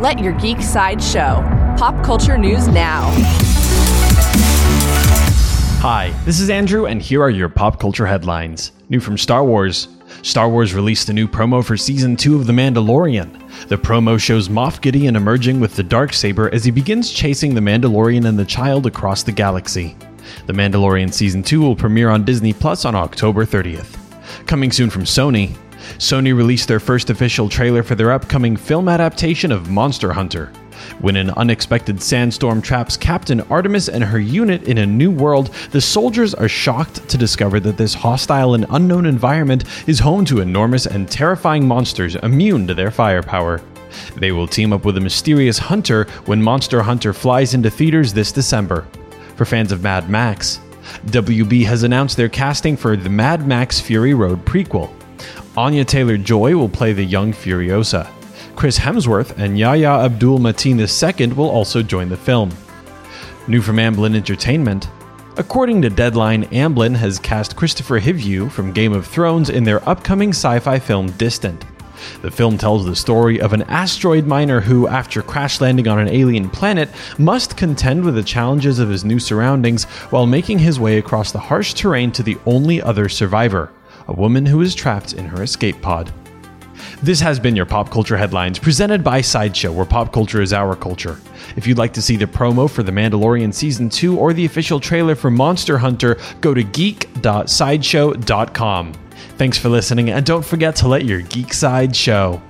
Let your geek side show. Pop culture news now. Hi, this is Andrew, and here are your pop culture headlines. New from Star Wars. Star Wars released a new promo for Season 2 of The Mandalorian. The promo shows Moff Gideon emerging with the dark saber as he begins chasing the Mandalorian and the child across the galaxy. The Mandalorian Season 2 will premiere on Disney Plus on October 30th. Coming soon from Sony, Sony released their first official trailer for their upcoming film adaptation of Monster Hunter. When an unexpected sandstorm traps Captain Artemis and her unit in a new world, the soldiers are shocked to discover that this hostile and unknown environment is home to enormous and terrifying monsters immune to their firepower. They will team up with a mysterious hunter when Monster Hunter flies into theaters this December. For fans of Mad Max, WB has announced their casting for the Mad Max Fury Road prequel. Anya Taylor Joy will play the young Furiosa. Chris Hemsworth and Yahya Abdul Mateen II will also join the film. New from Amblin Entertainment. According to Deadline, Amblin has cast Kristofer Hivju from Game of Thrones in their upcoming sci fi film Distant. The film tells the story of an asteroid miner who, after crash landing on an alien planet, must contend with the challenges of his new surroundings while making his way across the harsh terrain to the only other survivor, a woman who is trapped in her escape pod. This has been your Pop Culture Headlines, presented by Sideshow, where pop culture is our culture. If you'd like to see the promo for The Mandalorian Season 2 or the official trailer for Monster Hunter, go to geek.sideshow.com. Thanks for listening, and don't forget to let your geek side show.